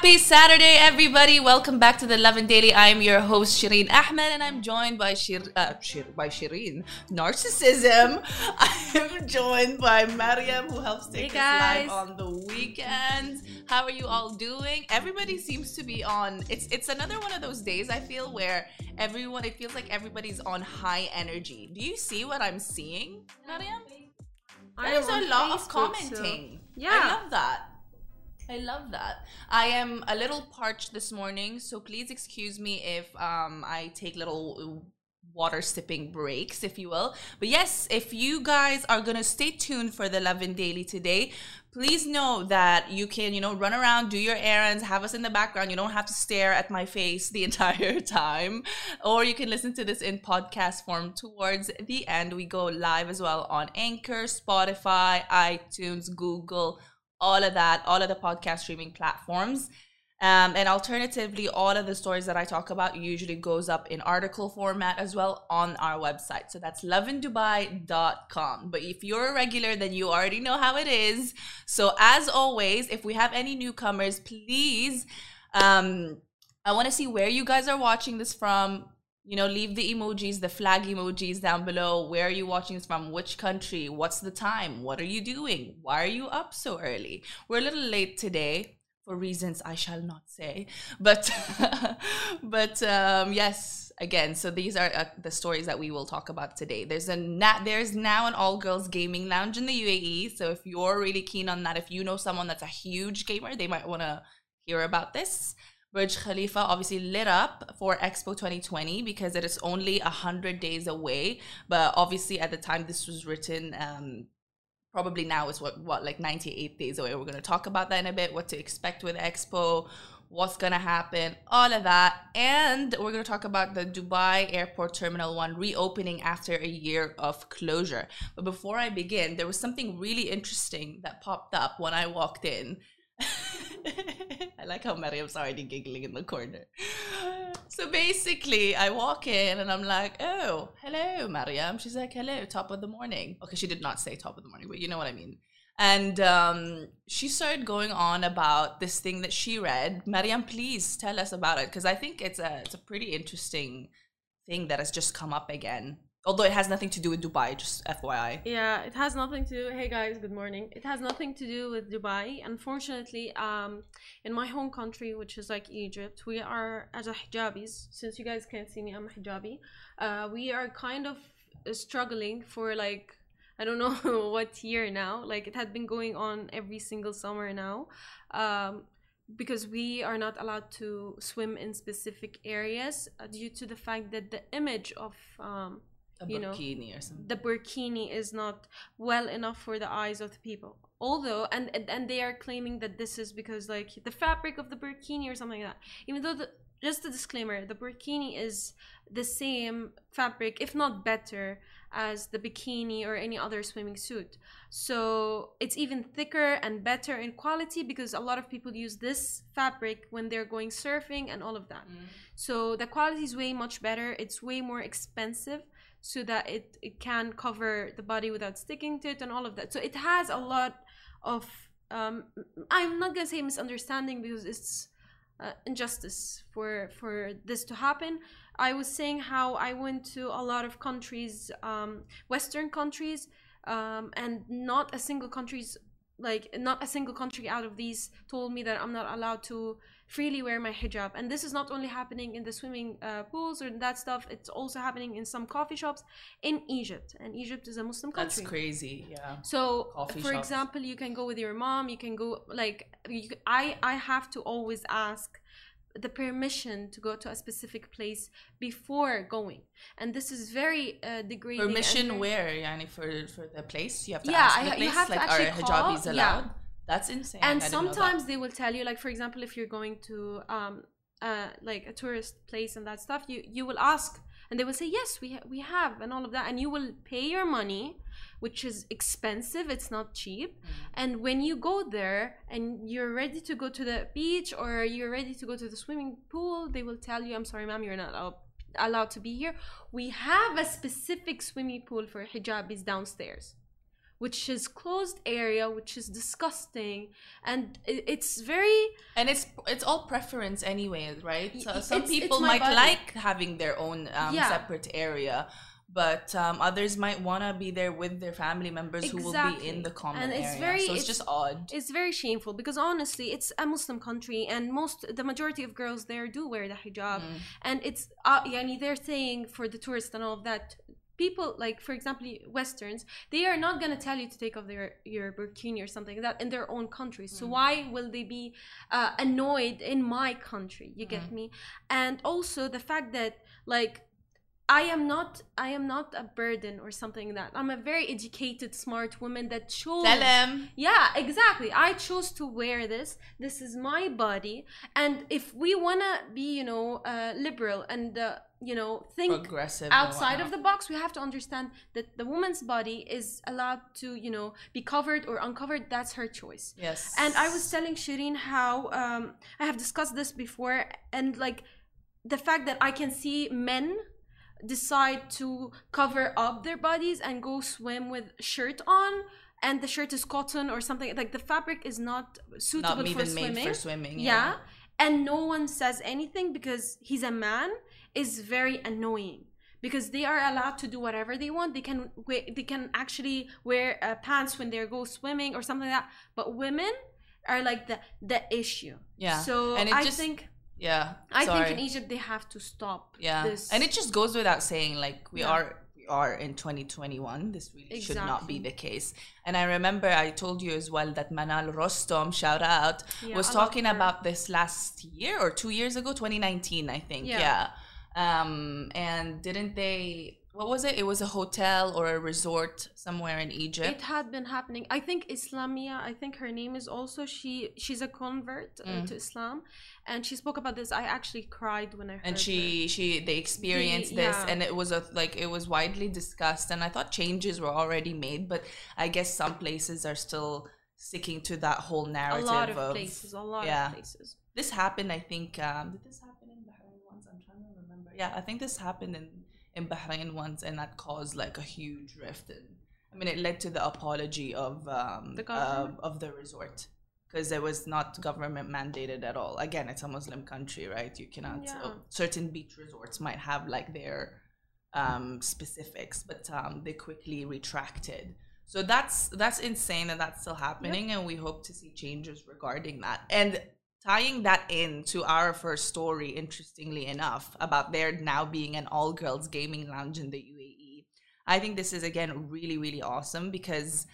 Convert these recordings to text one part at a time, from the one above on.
Happy Saturday, everybody! Welcome back to the Lovin Daily. I am your host Shireen Ahmed, and I'm joined by Shir, uh, Shir by Shireen Narcissism. I'm joined by Mariam, who helps take hey us live on the weekends. How are you all doing? Everybody seems to be on. It's it's another one of those days I feel where everyone. It feels like everybody's on high energy. Do you see what I'm seeing, Mariam? There's a lot Facebook, of commenting. So. Yeah, I love that. I love that. I am a little parched this morning, so please excuse me if um, I take little water sipping breaks, if you will. But yes, if you guys are gonna stay tuned for the Lovin Daily today, please know that you can, you know, run around, do your errands, have us in the background. You don't have to stare at my face the entire time. Or you can listen to this in podcast form towards the end. We go live as well on Anchor, Spotify, iTunes, Google all of that, all of the podcast streaming platforms. Um, and alternatively, all of the stories that I talk about usually goes up in article format as well on our website. So that's lovindubai.com. But if you're a regular, then you already know how it is. So as always, if we have any newcomers, please, um, I want to see where you guys are watching this from you know, leave the emojis, the flag emojis down below. Where are you watching this from? Which country? What's the time? What are you doing? Why are you up so early? We're a little late today for reasons I shall not say. But, but um, yes, again, so these are uh, the stories that we will talk about today. There's a na- there's now an all girls gaming lounge in the UAE. So if you're really keen on that, if you know someone that's a huge gamer, they might want to hear about this. Burj Khalifa obviously lit up for Expo 2020 because it is only 100 days away. But obviously, at the time this was written, um, probably now is what, what, like 98 days away. We're going to talk about that in a bit, what to expect with Expo, what's going to happen, all of that. And we're going to talk about the Dubai Airport Terminal 1 reopening after a year of closure. But before I begin, there was something really interesting that popped up when I walked in. I like how Mariam's already giggling in the corner. So basically, I walk in and I'm like, oh, hello, Mariam. She's like, hello, top of the morning. Okay, she did not say top of the morning, but you know what I mean. And um, she started going on about this thing that she read. Mariam, please tell us about it because I think it's a it's a pretty interesting thing that has just come up again Although it has nothing to do with Dubai, just FYI. Yeah, it has nothing to do. Hey guys, good morning. It has nothing to do with Dubai. Unfortunately, um, in my home country, which is like Egypt, we are as a hijabis. Since you guys can't see me, I'm a hijabi. Uh, we are kind of struggling for like I don't know what year now. Like it had been going on every single summer now. Um, because we are not allowed to swim in specific areas uh, due to the fact that the image of um, a you burkini know, or something. The burkini is not well enough for the eyes of the people. Although, and and they are claiming that this is because like the fabric of the burkini or something like that. Even though the just a disclaimer, the burkini is the same fabric, if not better, as the bikini or any other swimming suit. So it's even thicker and better in quality because a lot of people use this fabric when they're going surfing and all of that. Mm. So the quality is way much better. It's way more expensive so that it, it can cover the body without sticking to it and all of that. So it has a lot of, um, I'm not gonna say misunderstanding because it's uh, injustice for, for this to happen. I was saying how I went to a lot of countries, um, Western countries, um, and not a single country's like not a single country out of these told me that I'm not allowed to freely wear my hijab. And this is not only happening in the swimming uh, pools or that stuff it's also happening in some coffee shops in egypt. And egypt is a muslim country. that's crazy yeah. So coffee for shops. example you can go with your mom you can go like you, i i have to always ask the permission to go to a specific place before going and this is very uh, degrading permission where yani for for the place you have to yeah, ask the place you have like to are hijabis call, allowed yeah. That's insane. And sometimes they will tell you, like for example, if you're going to um, uh, like a tourist place and that stuff you you will ask and they will say yes we ha- we have and all of that and you will pay your money which is expensive it's not cheap. And when you go there and you're ready to go to the beach or you're ready to go to the swimming pool they will tell you i'm sorry ma'am you're not al- allowed to be here. We have a specific swimming pool for hijabis downstairs which is closed area which is disgusting. And it's very and it's it's all preference anyway right? So some people might body. like having their own um, Yeah. separate area but um, others might want to be there with their family members who will be in the common And it's area. very- so it's, it's- just odd. it's very shameful because honestly it's a muslim country and most the majority of girls there do wear the hijab. Mm. and it's uh, yani they're saying for the tourists and all of that people like for example westerns they are not going to tell you to take off their your burkini or something like that in their own country. So Mm. why will they be uh, annoyed in my country? You Mm. get me? And also the fact that like I am not I am not a burden or something like that. I'm a very educated, smart woman that chose yeah, exactly. I chose to wear this. This is my body, and if we wanna be, you know, uh, liberal and uh, you know think progressive outside of the box, we have to understand that the woman's body is allowed to, you know, be covered or uncovered. That's her choice. yes And I was telling Shireen how um, I have discussed this before, and like the fact that I can see men decide to cover up their bodies and go swim with shirt on and the shirt is cotton or something like the fabric is not suitable not for swimming for swimming. yeah. and no one says anything because he's a man is very annoying because they are allowed to do whatever they want. They can we- they can actually wear uh, pants when they go swimming or something like that. But women are like the the issue. Yeah. so And i just- think yeah i sorry. think in egypt they have to stop yeah this and it just goes without saying like we Yeah. are we are in 2021 this really should not be the case and i remember i told you as well that manal rostom shout out Yeah, was I talking about this last year or two years ago 2019 i think Yeah. yeah, um and didn't they what was it it was a hotel or a resort somewhere in egypt it had been happening i think islamia i think her name is also she she's a convert uh, Mm. to islam and she spoke about this i actually cried when i heard and her. she she they experienced this yeah. and it was a like it was widely discussed and i thought changes were already made but i guess some places are still sticking to that whole narrative. a lot of places a lot yeah. of places this happened i think um did this happen in bahrain once i'm trying to remember yeah i think this happened in in bahrain once and that caused like a huge rift and i mean it led to the apology of um The government? of, the resort because it was not government mandated at all. Again it's a muslim country right? You cannot Yeah. uh, certain beach resorts might have like their um specifics but um they quickly retracted. So that's that's insane and that's still happening and we hope to see changes regarding that. And tying that in to our first story interestingly enough about there now being an all girls gaming lounge in the UAE I think this is again really really awesome because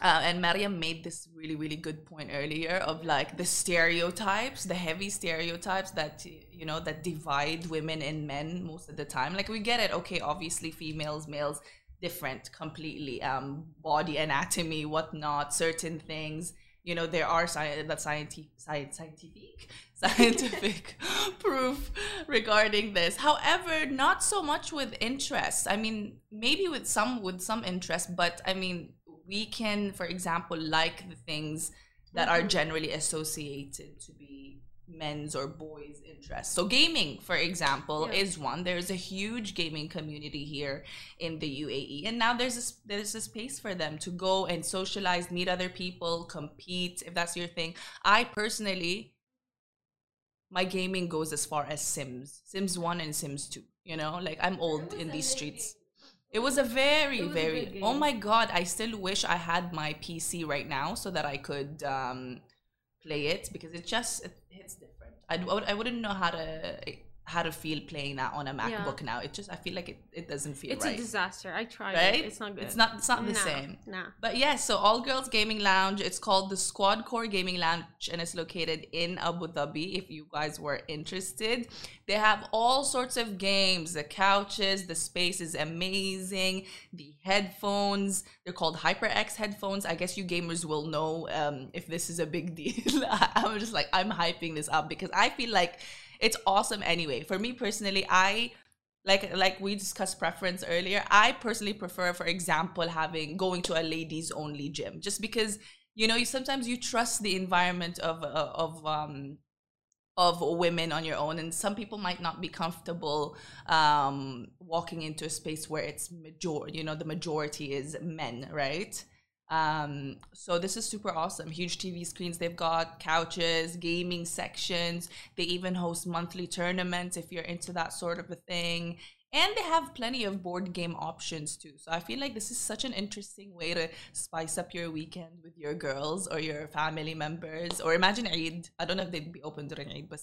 uh, and Mariam made this really really good point earlier of like the stereotypes the heavy stereotypes that you know that divide women and men most of the time. Like we get it. Okay obviously females males different completely um body anatomy whatnot certain things you know there are sci- that scientific scientific scientific proof regarding this however not so much with interest i mean maybe with some with some interest but i mean we can for example like the things that are Mhm. generally associated to be men's or boys interests so gaming for example Yeah. is one. There's a huge gaming community here in the UAE and now there's a, there's a space for them to go and socialize meet other people compete if that's your thing. I personally my gaming goes as far as Sims Sims 1 and Sims 2 you know? Like I'm old in these streets. it was a very was very good oh my god I still wish I had my PC right now so that I could um play it because it just it hits different. I, I wouldn't know how to how to feel playing that on a MacBook now it just I feel like it, it doesn't feel it's right a disaster i tried right it it's not good it's not it's not the Nah, same nah but yes, so All Girls Gaming Lounge. It's called the Squad Core Gaming Lounge and it's located in Abu Dhabi. If you guys were interested, they have all sorts of games the couches, the space is amazing, the headphones. They're called HyperX headphones. I guess you gamers will know um, if this is a big deal. I'm just like, I'm hyping this up because I feel like it's awesome anyway. For me personally, I like like we discussed preference earlier. I personally prefer, for example, having going to a ladies only gym, just because you know you sometimes you trust the environment of uh, of um of women on your own and some people might not be comfortable um, walking into a space where it's major you know the majority is men right um, so this is super awesome. Huge tv screens. They've got couches gaming sections. They even host monthly tournaments if you're into that sort of a thing. And they have plenty of board game options too. So i feel like this is such an interesting way to spice up your weekend with your girls or your family members. Or imagine eid. I don't know if they'd be open during eid but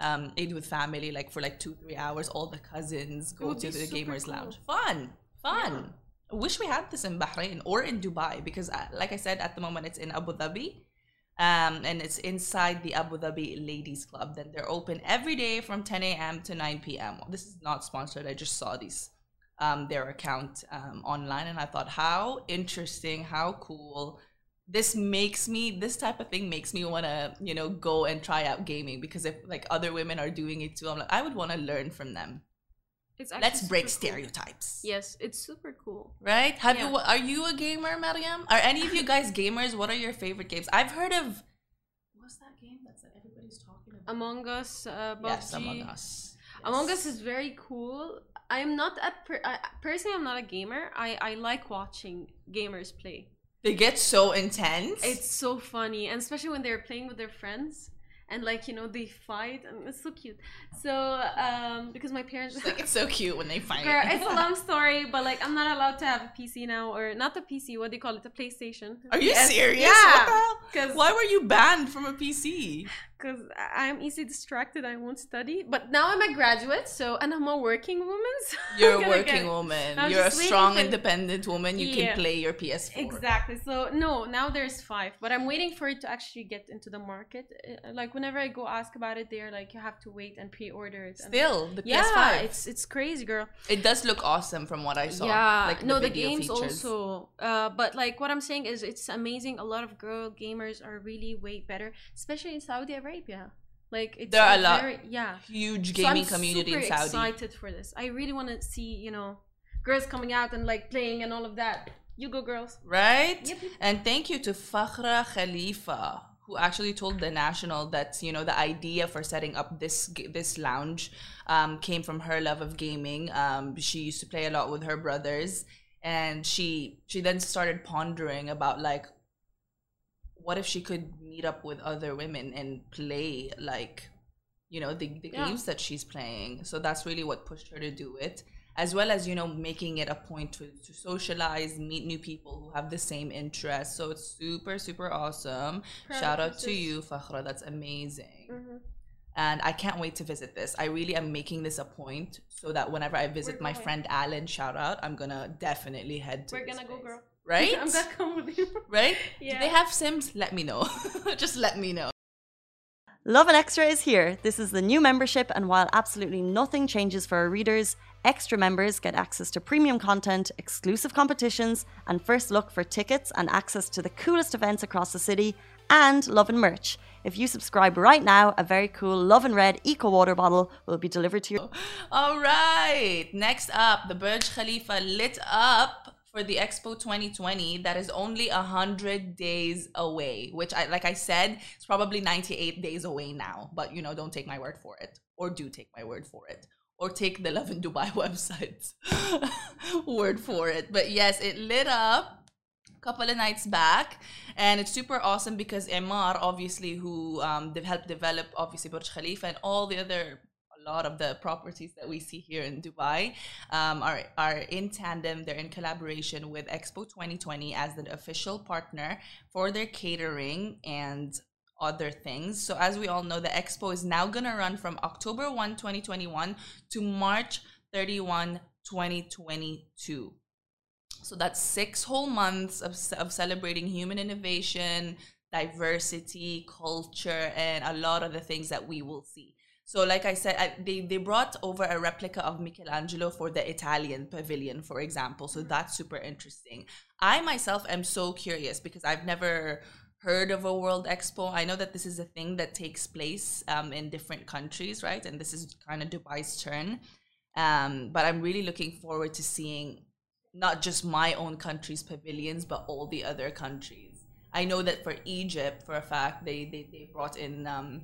um eid with family like for like two three hours all the cousins go to the gamers cool. lounge. Fun! Fun wish we had this in bahrain or in dubai because uh, like i said at the moment it's in abu dhabi um, and it's inside the Abu Dhabi Ladies Club. Then they're open every day from 10 a.m. to 9 p.m. This is not sponsored. I just saw these um, their account um, online, and I thought, how interesting, how cool. This makes me this type of thing makes me want to you know go and try out gaming because if like other women are doing it too, I'm like I would want to learn from them. It's Let's break cool. stereotypes. Yes, it's super cool. Right? Have Yeah. you are you a gamer, Mariam? Are any of you guys gamers? What are your favorite games? I've heard of what's that game that's that everybody's talking about? Among Us, uh, yes, Among Us. Among Us is very cool. I am not a per- I, personally. I'm not a gamer. I I like watching gamers play. They get so intense. It's so funny, and especially when they're playing with their friends, and like you know they fight, and it's so cute. So um, because my parents. like it's so cute when they fight. Girl, it's a long story, but like I'm not allowed to have a PC now, or not a PC. What do you call it? A PlayStation. Are you Yes. serious? Yeah. What the hell? Because Why were you banned from a PC? Because I'm easily distracted. I won't study. But now I'm a graduate, so and I'm a working woman. So You're a working get- woman. I'm You're a strong, for- independent woman. You Yeah. can play your PS4. Exactly. So no, now there's five, but I'm waiting for it to actually get into the market. Uh, Like whenever I go ask about it, they're like, you have to wait and pre-order it. And Still, the yeah, PS5. it's it's crazy, girl. it does look awesome from what I saw. Yeah, like no, the games features. also. Uh, but like what I'm saying is, it's amazing. A lot of girl gamers are really way better, especially in Saudi Arabia. Yeah like it's There are a lot. very- yeah. Huge So gaming I'm community in Saudi. excited for this. I really want to see, you know, girls coming out and like playing and all of that. You go, girls. Right? Yep. And thank you to Fakhra Khalifa, who actually told the National that you know the idea for setting up this this lounge um, came from her love of gaming. Um, she used to play a lot with her brothers, and she she then started pondering about like what if she could meet up with other women and play like you know the, the Yeah. games that she's playing? So that's really what pushed her to do it as well as you know making it a point to, to socialize meet new people who have the same interests. So it's super super awesome. Proud shout out to you fakhra. That's amazing. Mhm. and i can't wait to visit this. I really am making this a point so that whenever i visit my friend alan shout out i'm gonna definitely head to We're gonna go, girl. Right I'm gonna come with you. right Yeah. do they have sims let me know just let me know Lovin Extra is here. This is the new membership, and while absolutely nothing changes for our readers, extra members get access to premium content, exclusive competitions, and first look for tickets and access to the coolest events across the city, and Lovin merch. If you subscribe right now, a very cool Lovin Red Eco Water bottle will be delivered to you. All right. Next up, the Burj Khalifa lit up for the Expo 2020 that is only 100 days away, which I like I said, it's probably 98 days away now, but you know, don't take my word for it or do take my word for it. Or take the Lovin Dubai website's word for it. But yes, it lit up a couple of nights back and it's super awesome because Emaar obviously who um, helped develop obviously Burj Khalifa and all the other lot of the properties that we see here in Dubai um, are, are in tandem. They're in collaboration with Expo 2020 as the official partner for their catering and other things. So as we all know the expo is now going to run from October 1 2021 to March 31 2022 so that's six whole months of, of celebrating human innovation, diversity, culture, and a lot of the things that we will see. So, like I said, I, they, they brought over a replica of Michelangelo for the Italian pavilion, for example. So, that's super interesting. I myself am so curious because I've never heard of a World Expo. I know that this is a thing that takes place um, in different countries, right? And this is kind of Dubai's turn. Um, but I'm really looking forward to seeing not just my own country's pavilions, but all the other countries. I know that for Egypt, for a fact, they they, they brought in um,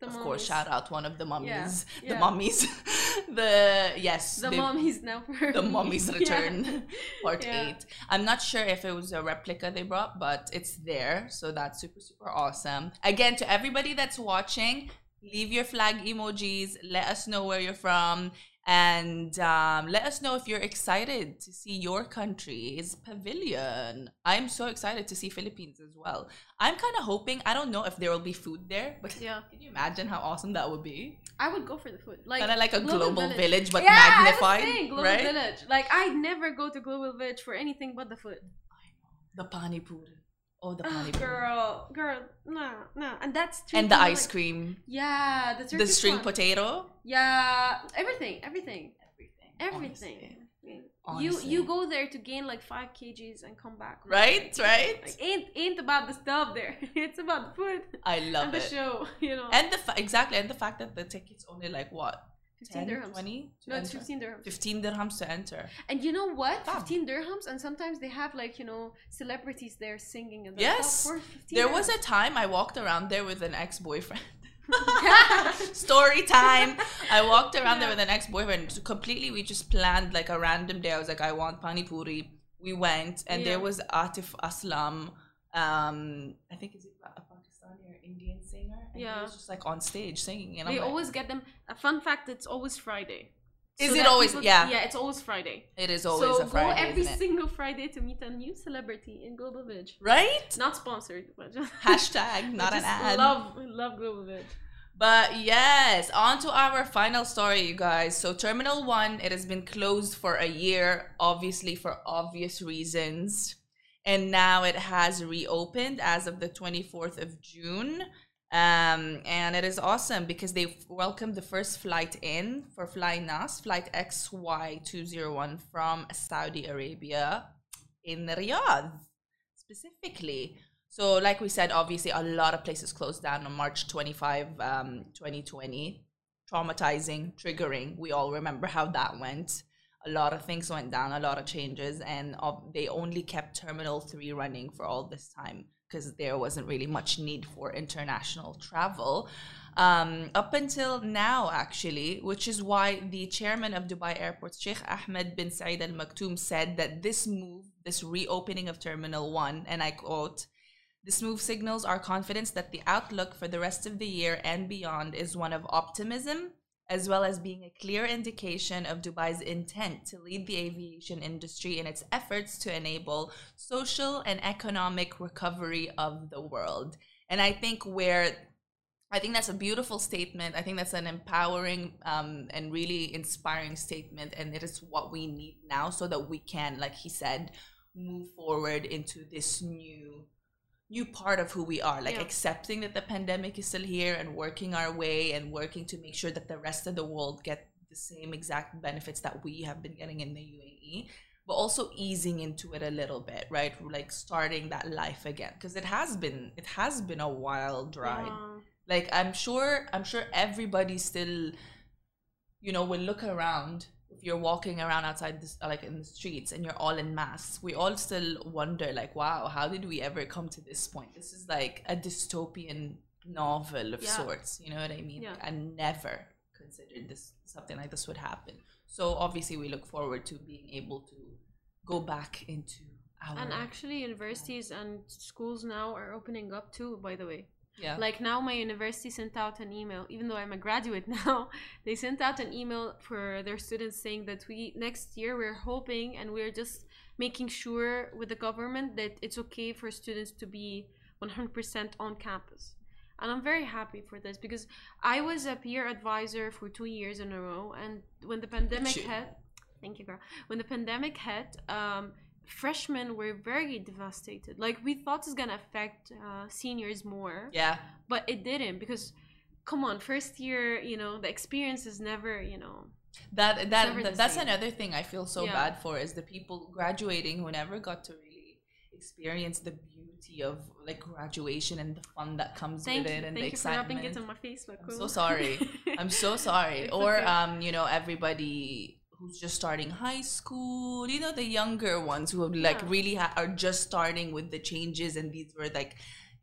The of mummies. course, shout out one of the mummies. The yeah. mummies. the yes. The they- mummies now. The mummies Yeah. return, part Yeah. eight. I'm not sure if it was a replica they brought, but it's there, so that's super super awesome. Again, to everybody that's watching, leave your flag emojis. Let us know where you're from. And um, let us know if you're excited to see your country's pavilion. I'm so excited to see Philippines as well. I'm kind of hoping, I don't know if there will be food there, but Yeah. can you imagine how awesome that would be? I would go for the food. Like Kind of like a global, village, but yeah, magnified, saying, global right? village. Like I'd never go to global village for anything but the food. The pani puri. Oh, the Ah, girl, girl, no, no, and that's and the ice like- cream, Yeah, the the string one. potato, Yeah, everything, everything, everything, everything. You Honestly. you go there to gain like five kgs and come back. Right, right. Like ain't ain't about the stuff there. it's about the food I love it. and the show. You know. And the fa- exactly, and the fact that the tickets only like what 15 10, dirhams. 20 to no, it's 15 dirhams. 15 dirhams to enter. And you know what? Fab. 15 dirhams, and sometimes they have like you know celebrities there singing and Yes. for 15 There was a time I walked around there with an ex-boyfriend. Story time. I walked around there with an ex-boyfriend. Completely, we just planned like a random day. I was like, I want pani puri. We went, and there was Atif Aslam. Um, I think is it a Pakistani or Indian singer? And he Yeah. was just like on stage singing, and they like, always get them. A fun fact: it's always Friday. Is it that always- yeah. Yeah, it's always Friday. it is always so a Friday, go every it? single Friday to meet a new celebrity in Global Village. right? Not sponsored, but just Hashtag not I an ad. Love love Global Village. But yes, on to our final story, you guys. So Terminal 1, it has been closed for a year, obviously for obvious reasons. And now it has reopened as of the 24th of June. Um, and it is awesome because they've welcomed the first flight in for flynas, flight XY201 from Saudi Arabia in Riyadh specifically. So, like we said, obviously, a lot of places closed down on March 25, um, 2020. Traumatizing, triggering. We all remember how that went. A lot of things went down, a lot of changes, and uh, they only kept Terminal 3 running for all this time because there wasn't really much need for international travel. Um, up until now, actually, which is why the chairman of Dubai Airport, Sheikh Ahmed bin Saeed Al Maktoum, said that this move, this reopening of Terminal 1, and I quote, this move signals our confidence that the outlook for the rest of the year and beyond is one of optimism, as well as being a clear indication of Dubai's intent to lead the aviation industry in its efforts to enable social and economic recovery of the world. And I think where I think that's a beautiful statement. I think that's an empowering um, and really inspiring statement, and it is what we need now so that we can, like he said, move forward into this new new part of who we are like Yeah. accepting that the pandemic is still here and working our way and working to make sure that the rest of the world get the same exact benefits that we have been getting in the UAE but also easing into it a little bit right like starting that life again because it has been it has been a wild ride Yeah. like i'm sure i'm sure everybody still you know will look around you're walking around outside this like in the streets and you're all in masks we all still wonder like wow how did we ever come to this point this is like a dystopian novel of Yeah. sorts you know what i mean Yeah. i never considered this something like this would happen so obviously we look forward to being able to go back into our And actually, universities and schools now are opening up too. By the way, yeah like now my university sent out an email. Even though I'm a graduate now, they sent out an email for their students saying that we next year we're hoping and we're just making sure with the government that it's okay for students to be 100% on campus. And I'm very happy for this because I was a peer advisor for two years in a row, and when the pandemic hit, thank you, girl. When the pandemic hit, um, freshmen were very devastated. Like we thought it's gonna affect uh, seniors more, yeah but it didn't because, come on, first year, you know, the experience is never, you know, that that, that that's same. another thing i feel so Yeah. bad for is the people graduating who never got to really experience the beauty of like graduation and the fun that comes Thank with you. it and Thank the you for excitement. rubbing it on my Facebook. I'm so sorry. I'm so sorry. It's or okay. um, you know, everybody who's just starting high school, you know, the younger ones who have like Yeah. really ha- are just starting with the changes, and these were like,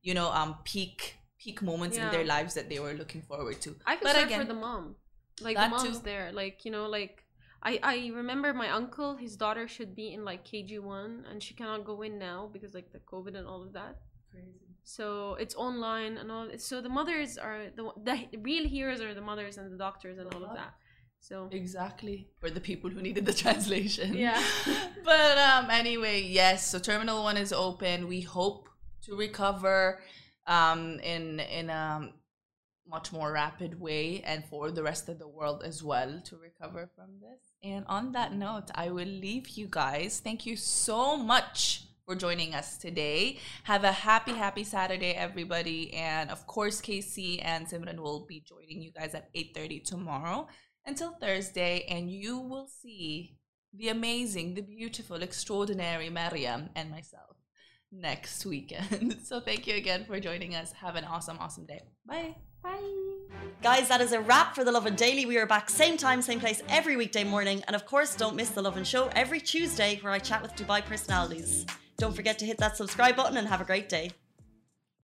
you know, um, peak peak moments in their lives that they were looking forward to. I feel But sorry again- for the mom. Like the mom's too. there. Like, you know, like I, I remember my uncle, his daughter should be in like KG one and she cannot go in now because like the COVID and all of that. Crazy. So it's online and all so the mothers are the the real heroes are the mothers and the doctors and all of that. So Exactly. For the people who needed the translation. Yeah. but um anyway, yes, so terminal 1 is open. We hope to recover um in in a much more rapid way and for the rest of the world as well to recover from this. And on that note, I will leave you guys. Thank you so much for joining us today. Have a happy, happy Saturday, everybody. And of course, Casey and Simran will be joining you guys at 8:30 tomorrow until Thursday, and you will see the amazing, the beautiful, extraordinary Mariam and myself next weekend. so thank you again for joining us. Have an awesome, awesome day. Bye. bye. Guys, that is a wrap for the Lovin Daily. We are back same time, same place every weekday morning. And of course, don't miss the Lovin Show every Tuesday where I chat with Dubai personalities. Don't forget to hit that subscribe button and have a great day.